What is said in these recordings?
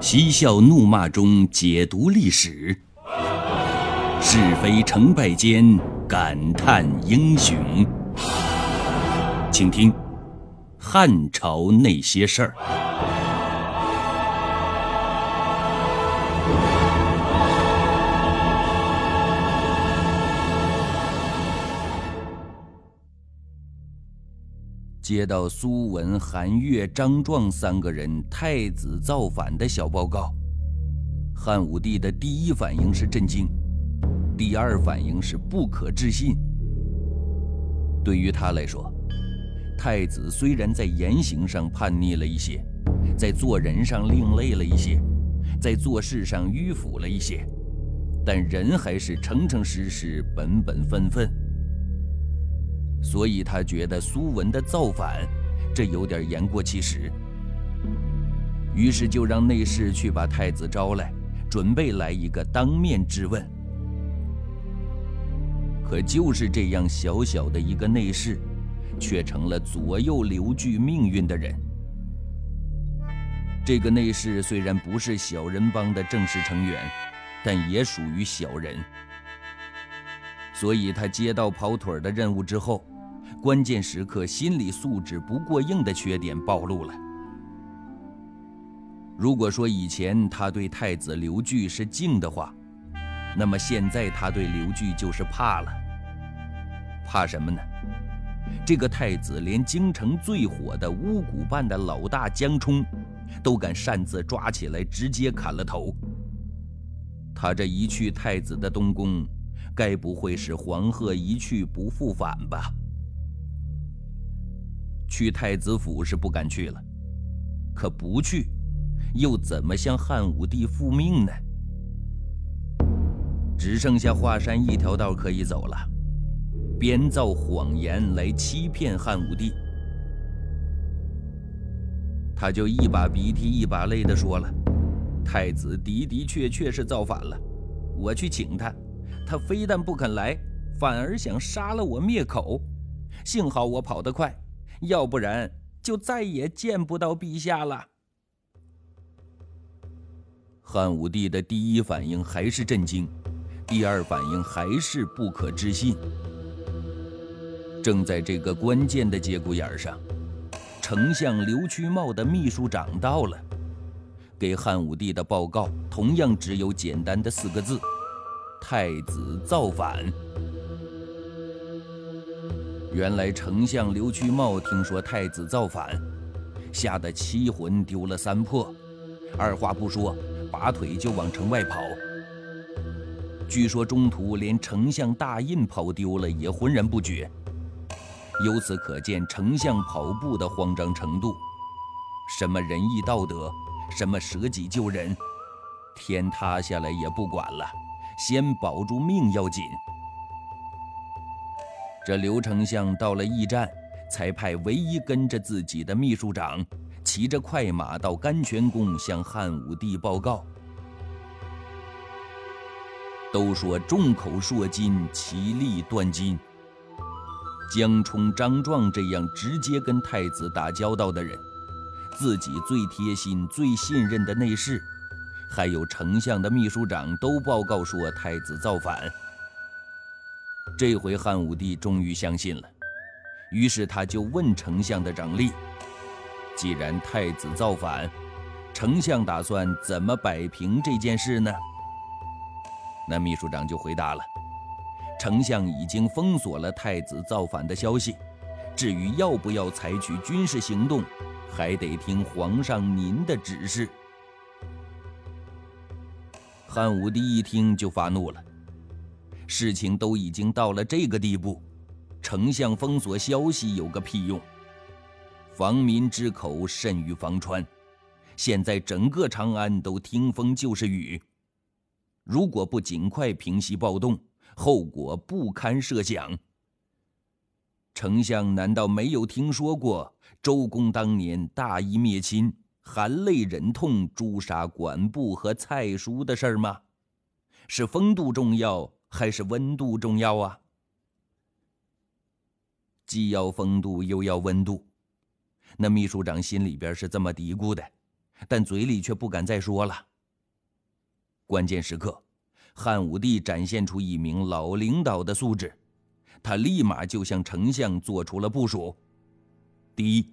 嬉笑怒骂中解读历史，是非成败间感叹英雄。请听《汉朝那些事儿》。接到苏文、韩越、张壮三个人太子造反的小报告，汉武帝的第一反应是震惊，第二反应是不可置信。对于他来说，太子虽然在言行上叛逆了一些，在做人上另类了一些，在做事上迂腐了一些，但人还是诚诚实实、本本分分。所以他觉得苏文的造反，这有点言过其实。于是就让内侍去把太子招来，准备来一个当面质问。可就是这样小小的一个内侍，却成了左右刘据命运的人。这个内侍虽然不是小人帮的正式成员，但也属于小人。所以他接到跑腿的任务之后。关键时刻，心理素质不过硬的缺点暴露了。如果说以前他对太子刘据是敬的话，那么现在他对刘据就是怕了。怕什么呢？这个太子连京城最火的巫蛊办的老大江冲，都敢擅自抓起来直接砍了头。他这一去太子的东宫，该不会是黄鹤一去不复返吧？去太子府是不敢去了，可不去，又怎么向汉武帝复命呢？只剩下华山一条道可以走了，编造谎言来欺骗汉武帝。他就一把鼻涕一把泪的说了：“太子的的确确是造反了，我去请他，他非但不肯来，反而想杀了我灭口。幸好我跑得快。”要不然就再也见不到陛下了。汉武帝的第一反应还是震惊，第二反应还是不可置信。正在这个关键的节骨眼上，丞相刘屈茂的秘书长到了，给汉武帝的报告同样只有简单的四个字：太子造反。原来丞相刘屈茂听说太子造反，吓得七魂丢了三魄，二话不说，拔腿就往城外跑。据说中途连丞相大印跑丢了也浑然不觉。由此可见丞相跑步的慌张程度。什么仁义道德，什么舍己救人，天塌下来也不管了，先保住命要紧。这刘丞相到了驿站，才派唯一跟着自己的秘书长，骑着快马到甘泉宫向汉武帝报告。都说众口铄金，其利断金。江充、张壮这样直接跟太子打交道的人，自己最贴心、最信任的内侍，还有丞相的秘书长，都报告说太子造反。这回汉武帝终于相信了，于是他就问丞相的长吏：“既然太子造反，丞相打算怎么摆平这件事呢？”那秘书长就回答了：“丞相已经封锁了太子造反的消息，至于要不要采取军事行动，还得听皇上您的指示。”汉武帝一听就发怒了。事情都已经到了这个地步，丞相封锁消息有个屁用？防民之口甚于防川，现在整个长安都听风就是雨。如果不尽快平息暴动，后果不堪设想。丞相难道没有听说过周公当年大义灭亲、含泪忍痛诛杀管部和蔡叔的事儿吗？是风度重要？还是温度重要啊！既要风度又要温度，那秘书长心里边是这么嘀咕的，但嘴里却不敢再说了。关键时刻，汉武帝展现出一名老领导的素质，他立马就向丞相做出了部署：第一，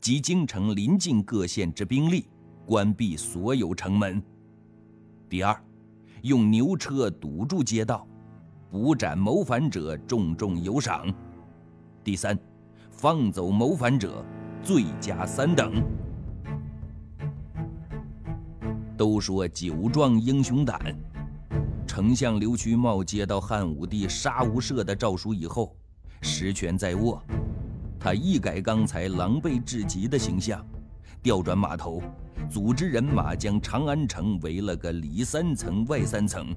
集京城临近各县之兵力，关闭所有城门；第二，用牛车堵住街道，捕斩谋反者，重重有赏；第三，放走谋反者，罪加三等。都说酒壮英雄胆。丞相刘屈茂接到汉武帝杀无赦的诏书以后，实权在握，他一改刚才狼狈至极的形象，调转马头，组织人马将长安城围了个里三层外三层，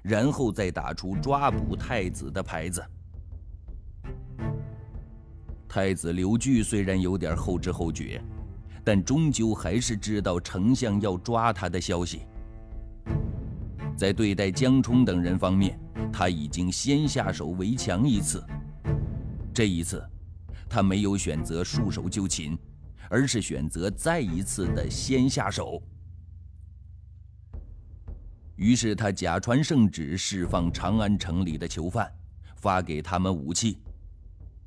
然后再打出抓捕太子的牌子。太子刘据虽然有点后知后觉。但终究还是知道丞相要抓他的消息。在对待江冲等人方面，他已经先下手为强一次。这一次，他没有选择束手就擒，而是选择再一次的先下手。于是他假传圣旨，释放长安城里的囚犯，发给他们武器。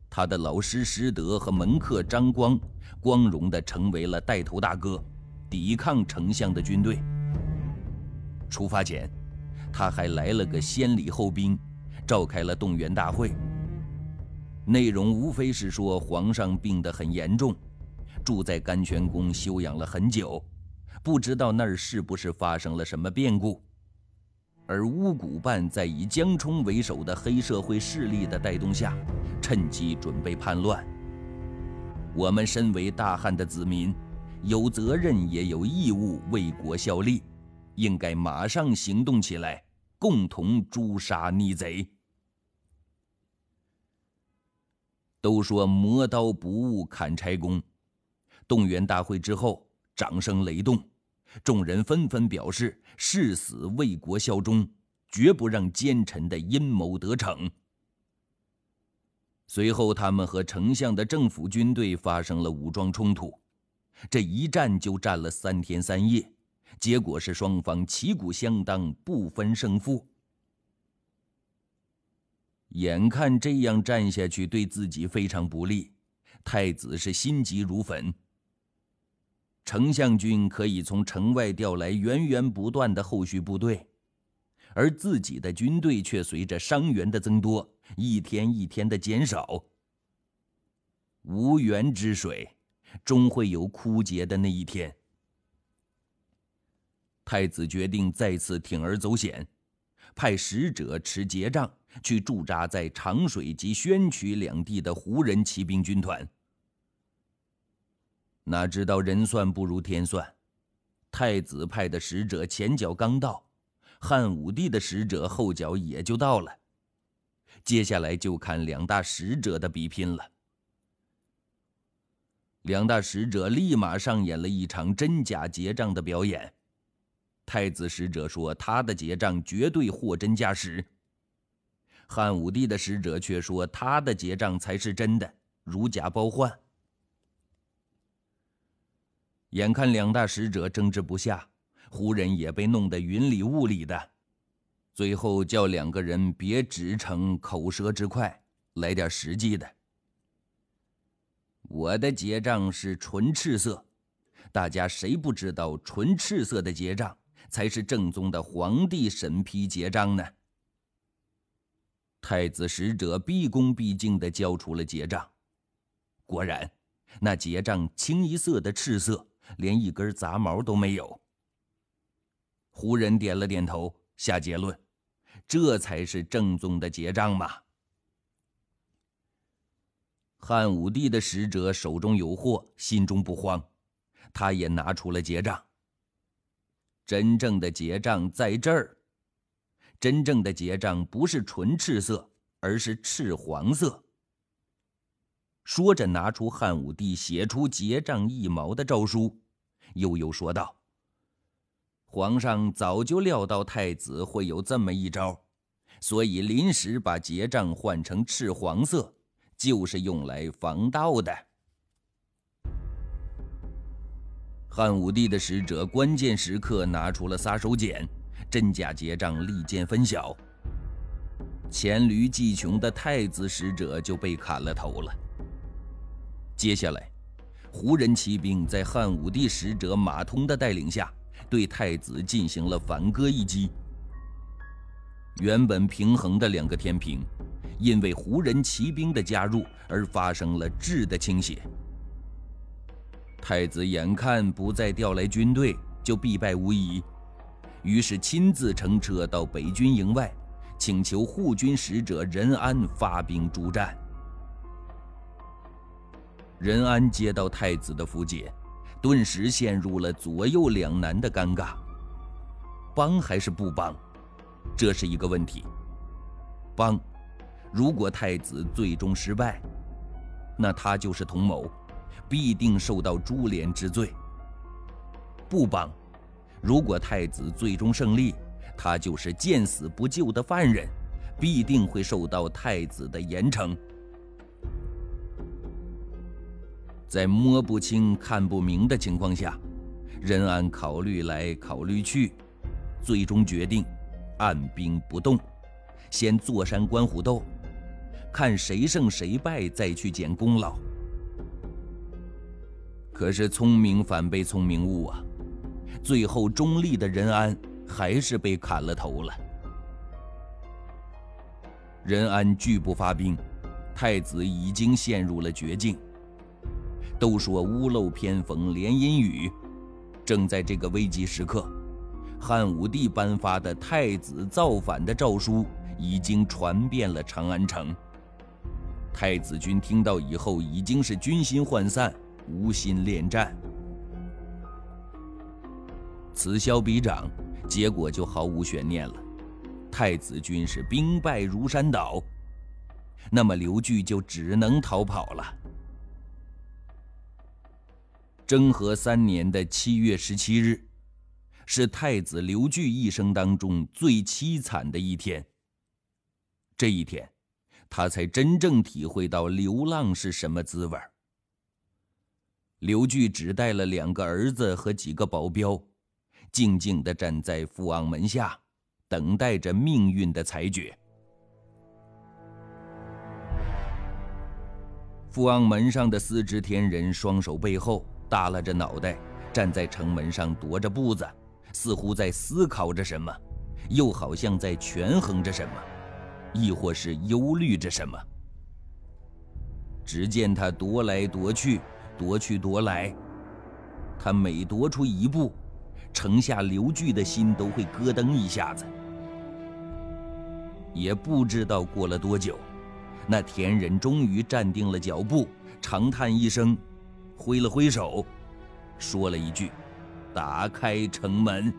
他的老师师德和门客张光，光荣的成为了带头大哥，抵抗丞相的军队。出发前，他还来了个先礼后兵，召开了动员大会。内容无非是说皇上病得很严重，住在甘泉宫休养了很久，不知道那儿是不是发生了什么变故。而乌古办在以江冲为首的黑社会势力的带动下，趁机准备叛乱。我们身为大汉的子民，有责任也有义务为国效力，应该马上行动起来，共同诛杀逆贼。都说磨刀不误砍柴工，动员大会之后，掌声雷动。众人纷纷表示誓死为国效忠，绝不让奸臣的阴谋得逞。随后，他们和丞相的政府军队发生了武装冲突，这一战就战了三天三夜，结果是双方旗鼓相当，不分胜负。眼看这样战下去对自己非常不利，太子是心急如焚。丞相军可以从城外调来源源不断的后续部队，而自己的军队却随着伤员的增多，一天一天的减少。无源之水，终会有枯竭的那一天。太子决定再次铤而走险，派使者持节杖去驻扎在长水及宣渠两地的胡人骑兵军团。哪知道人算不如天算，太子派的使者前脚刚到，汉武帝的使者后脚也就到了。接下来就看两大使者的比拼了。两大使者立马上演了一场真假结账的表演。太子使者说他的结账绝对货真价实，汉武帝的使者却说他的结账才是真的，如假包换。眼看两大使者争执不下，胡人也被弄得云里雾里的，最后叫两个人别只逞口舌之快，来点实际的。我的结账是纯赤色，大家谁不知道纯赤色的结账才是正宗的皇帝审批结账呢？太子使者毕恭毕敬地交出了结账，果然，那结账清一色的赤色。连一根杂毛都没有。胡人点了点头，下结论：这才是正宗的结账嘛。汉武帝的使者手中有货，心中不慌，他也拿出了结账。真正的结账在这儿，真正的结账不是纯赤色，而是赤黄色。说着，拿出汉武帝写出结账一毛的诏书，悠悠说道：“皇上早就料到太子会有这么一招，所以临时把结账换成赤黄色，就是用来防盗的。”汉武帝的使者关键时刻拿出了杀手锏，真假结账，利剑分晓。黔驴技穷的太子使者就被砍了头了。接下来，胡人骑兵在汉武帝使者马通的带领下，对太子进行了反戈一击。原本平衡的两个天平，因为胡人骑兵的加入而发生了质的倾斜。太子眼看不再调来军队，就必败无疑，于是亲自乘车到北军营外，请求护军使者任安发兵助战。任安接到太子的符节，顿时陷入了左右两难的尴尬：帮还是不帮？这是一个问题。帮，如果太子最终失败，那他就是同谋。必定受到株连之罪。不帮，如果太子最终胜利，他就是见死不救的犯人，必定会受到太子的严惩。在摸不清、看不明的情况下，任安考虑来考虑去，最终决定按兵不动，先坐山观虎斗，看谁胜谁败，再去捡功劳。可是聪明反被聪明误啊！最后中立的任安还是被砍了头了。任安拒不发兵，太子已经陷入了绝境。都说屋漏偏逢连阴雨，正在这个危急时刻，汉武帝颁发的太子造反的诏书已经传遍了长安城。太子军听到以后，已经是军心涣散。无心恋战，此消彼长，结果就毫无悬念了。太子军是兵败如山倒，那么刘据就只能逃跑了。征和三年的七月十七日，是太子刘据一生当中最凄惨的一天。这一天，他才真正体会到流浪是什么滋味。刘据只带了两个儿子和几个保镖，静静地站在富昂门下，等待着命运的裁决。富昂门上的司职天人双手背后耷拉着脑袋，站在城门上踱着步子，似乎在思考着什么，又好像在权衡着什么，亦或是忧虑着什么。只见他踱来踱去。踱去踱来，他每踱出一步，城下刘据的心都会咯噔一下子。也不知道过了多久，那田人终于站定了脚步，长叹一声，挥了挥手，说了一句：“打开城门。”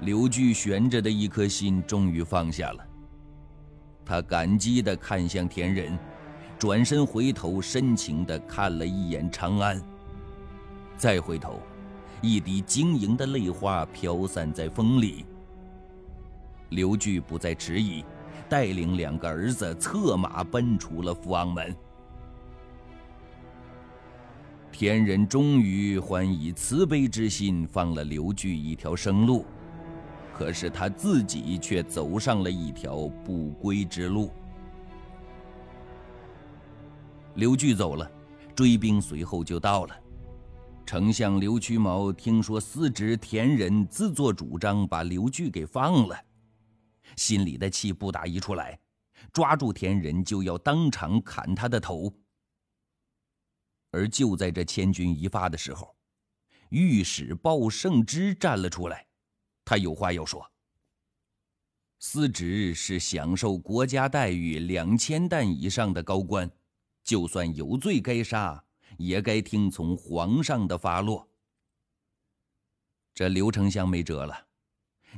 刘据悬着的一颗心终于放下了，他感激地看向田人。转身回头，深情地看了一眼长安。再回头，一滴晶莹的泪花飘散在风里。刘据不再迟疑，带领两个儿子策马奔出了福昂门。天人终于还以慈悲之心放了刘据一条生路，可是他自己却走上了一条不归之路。刘据走了，追兵随后就到了。丞相刘屈毛听说司职田人自作主张把刘据给放了，心里的气不打一处来，抓住田人就要当场砍他的头。而就在这千钧一发的时候，御史鲍胜之站了出来，他有话要说。司职是享受国家待遇两千担以上的高官。就算有罪该杀，也该听从皇上的发落。这刘丞相没辙了，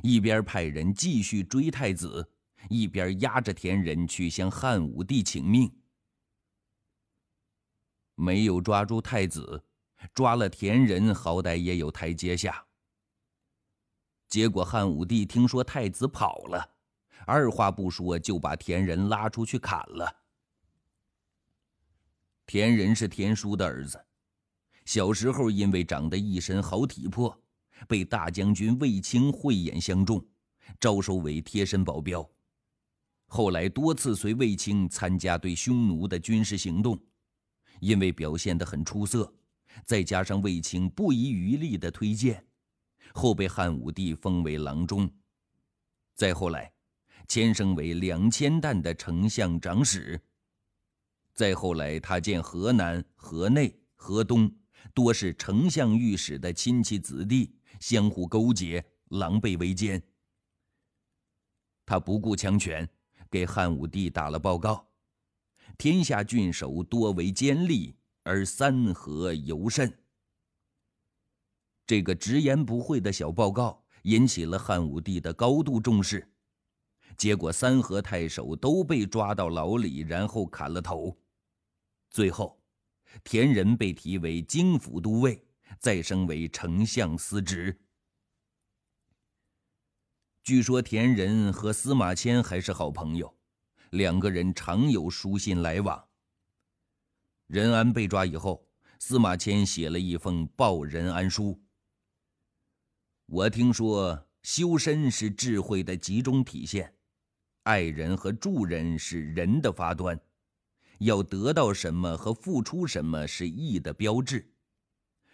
一边派人继续追太子，一边压着田人去向汉武帝请命。没有抓住太子，抓了田人，好歹也有台阶下。结果汉武帝听说太子跑了，二话不说就把田人拉出去砍了。田仁是田叔的儿子，小时候因为长得一身好体魄，被大将军卫青慧眼相中，招收为贴身保镖。后来多次随卫青参加对匈奴的军事行动，因为表现得很出色，再加上卫青不遗余力的推荐，后被汉武帝封为郎中。再后来，迁升为两千担的丞相长史。再后来，他见河南、河内、河东多是丞相御史的亲戚子弟，相互勾结，狼狈为奸。他不顾强权。给汉武帝打了报告，天下郡守多为奸吏，而三河尤甚。这个直言不讳的小报告引起了汉武帝的高度重视，结果三河太守都被抓到牢里，然后砍了头。最后，田仁被提为京府都尉，再升为丞相司职。据说田仁和司马迁还是好朋友，两个人常有书信来往。任安被抓以后，司马迁写了一封报任安书。我听说修身是智慧的集中体现，爱人和助人是仁的发端，要得到什么和付出什么是义的标志，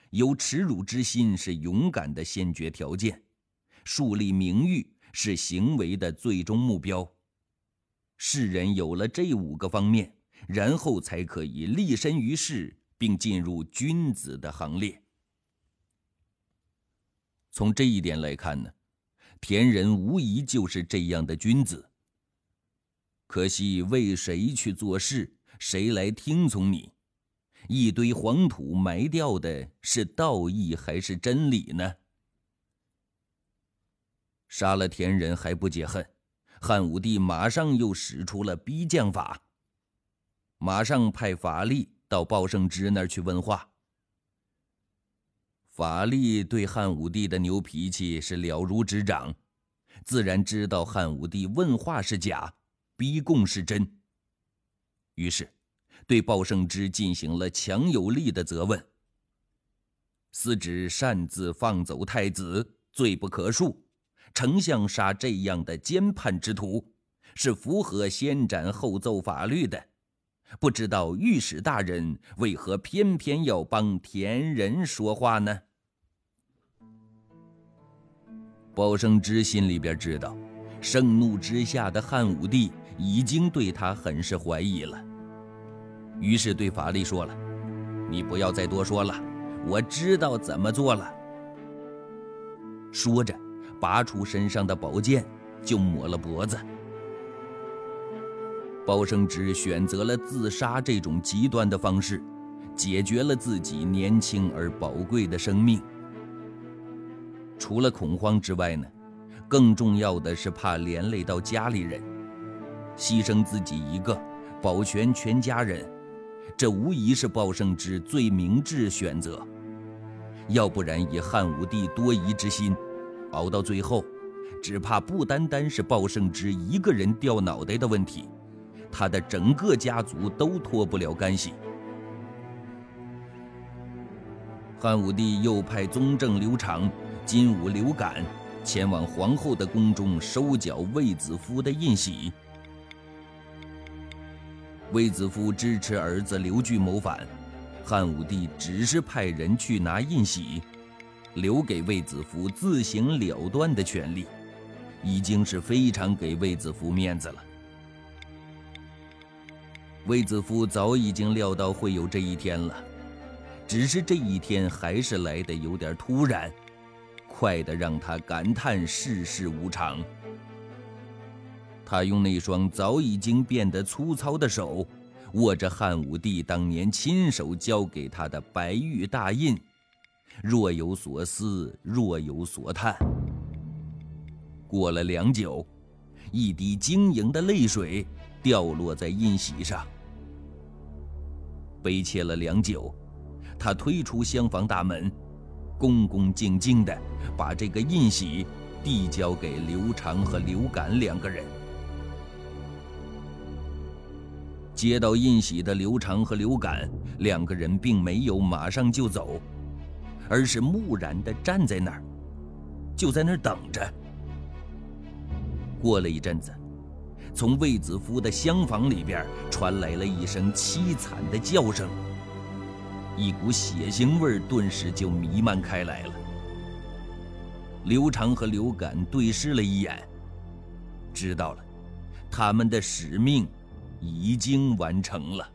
有耻辱之心是勇敢的先决条件，树立名誉。是行为的最终目标。世人有了这五个方面，然后才可以立身于世，并进入君子的行列。从这一点来看呢，田人无疑就是这样的君子。可惜为谁去做事，谁来听从你？一堆黄土埋掉的是道义还是真理呢？杀了田人还不解恨，汉武帝马上又使出了逼降法。马上派法力到鲍胜之那儿去问话。法力对汉武帝的牛脾气是了如指掌，自然知道汉武帝问话是假，逼供是真。于是，对鲍胜之进行了强有力的责问。司职擅自放走太子，罪不可恕。丞相杀这样的奸叛之徒，是符合先斩后奏法律的。不知道御史大人为何偏偏要帮田仁说话呢？鲍生之心里边知道，盛怒之下的汉武帝已经对他很是怀疑了，于是对法力说了：“你不要再多说了，我知道怎么做了。”说着。拔出身上的宝剑，就抹了脖子。包生之选择了自杀这种极端的方式，解决了自己年轻而宝贵的生命。除了恐慌之外呢，更重要的是怕连累到家里人，牺牲自己一个，保全全家人，这无疑是鲍胜之最明智选择。要不然，以汉武帝多疑之心。熬到最后，只怕不单单是鲍胜之一个人掉脑袋的问题，他的整个家族都脱不了干系。汉武帝又派宗正刘长、金吾刘敢前往皇后的宫中收缴卫子夫的印玺。卫子夫支持儿子刘据谋反，汉武帝只是派人去拿印玺。留给卫子夫自行了断的权利，已经是非常给卫子夫面子了。卫子夫早已经料到会有这一天了，只是这一天还是来得有点突然，快得让他感叹世事无常。他用那双早已经变得粗糙的手，握着汉武帝当年亲手交给他的白玉大印。若有所思，若有所叹。过了良久，一滴晶莹的泪水掉落在印玺上。悲切了良久，他推出厢房大门，恭恭敬敬地把这个印玺递交给刘长和刘敢两个人。接到印玺的刘长和刘敢两个人并没有马上就走，而是木然地站在那儿，就在那儿等着。过了一阵子，从卫子夫的厢房里边传来了一声凄惨的叫声，一股血腥味顿时就弥漫开来了。刘长和刘敢对视了一眼，知道了，他们的使命已经完成了。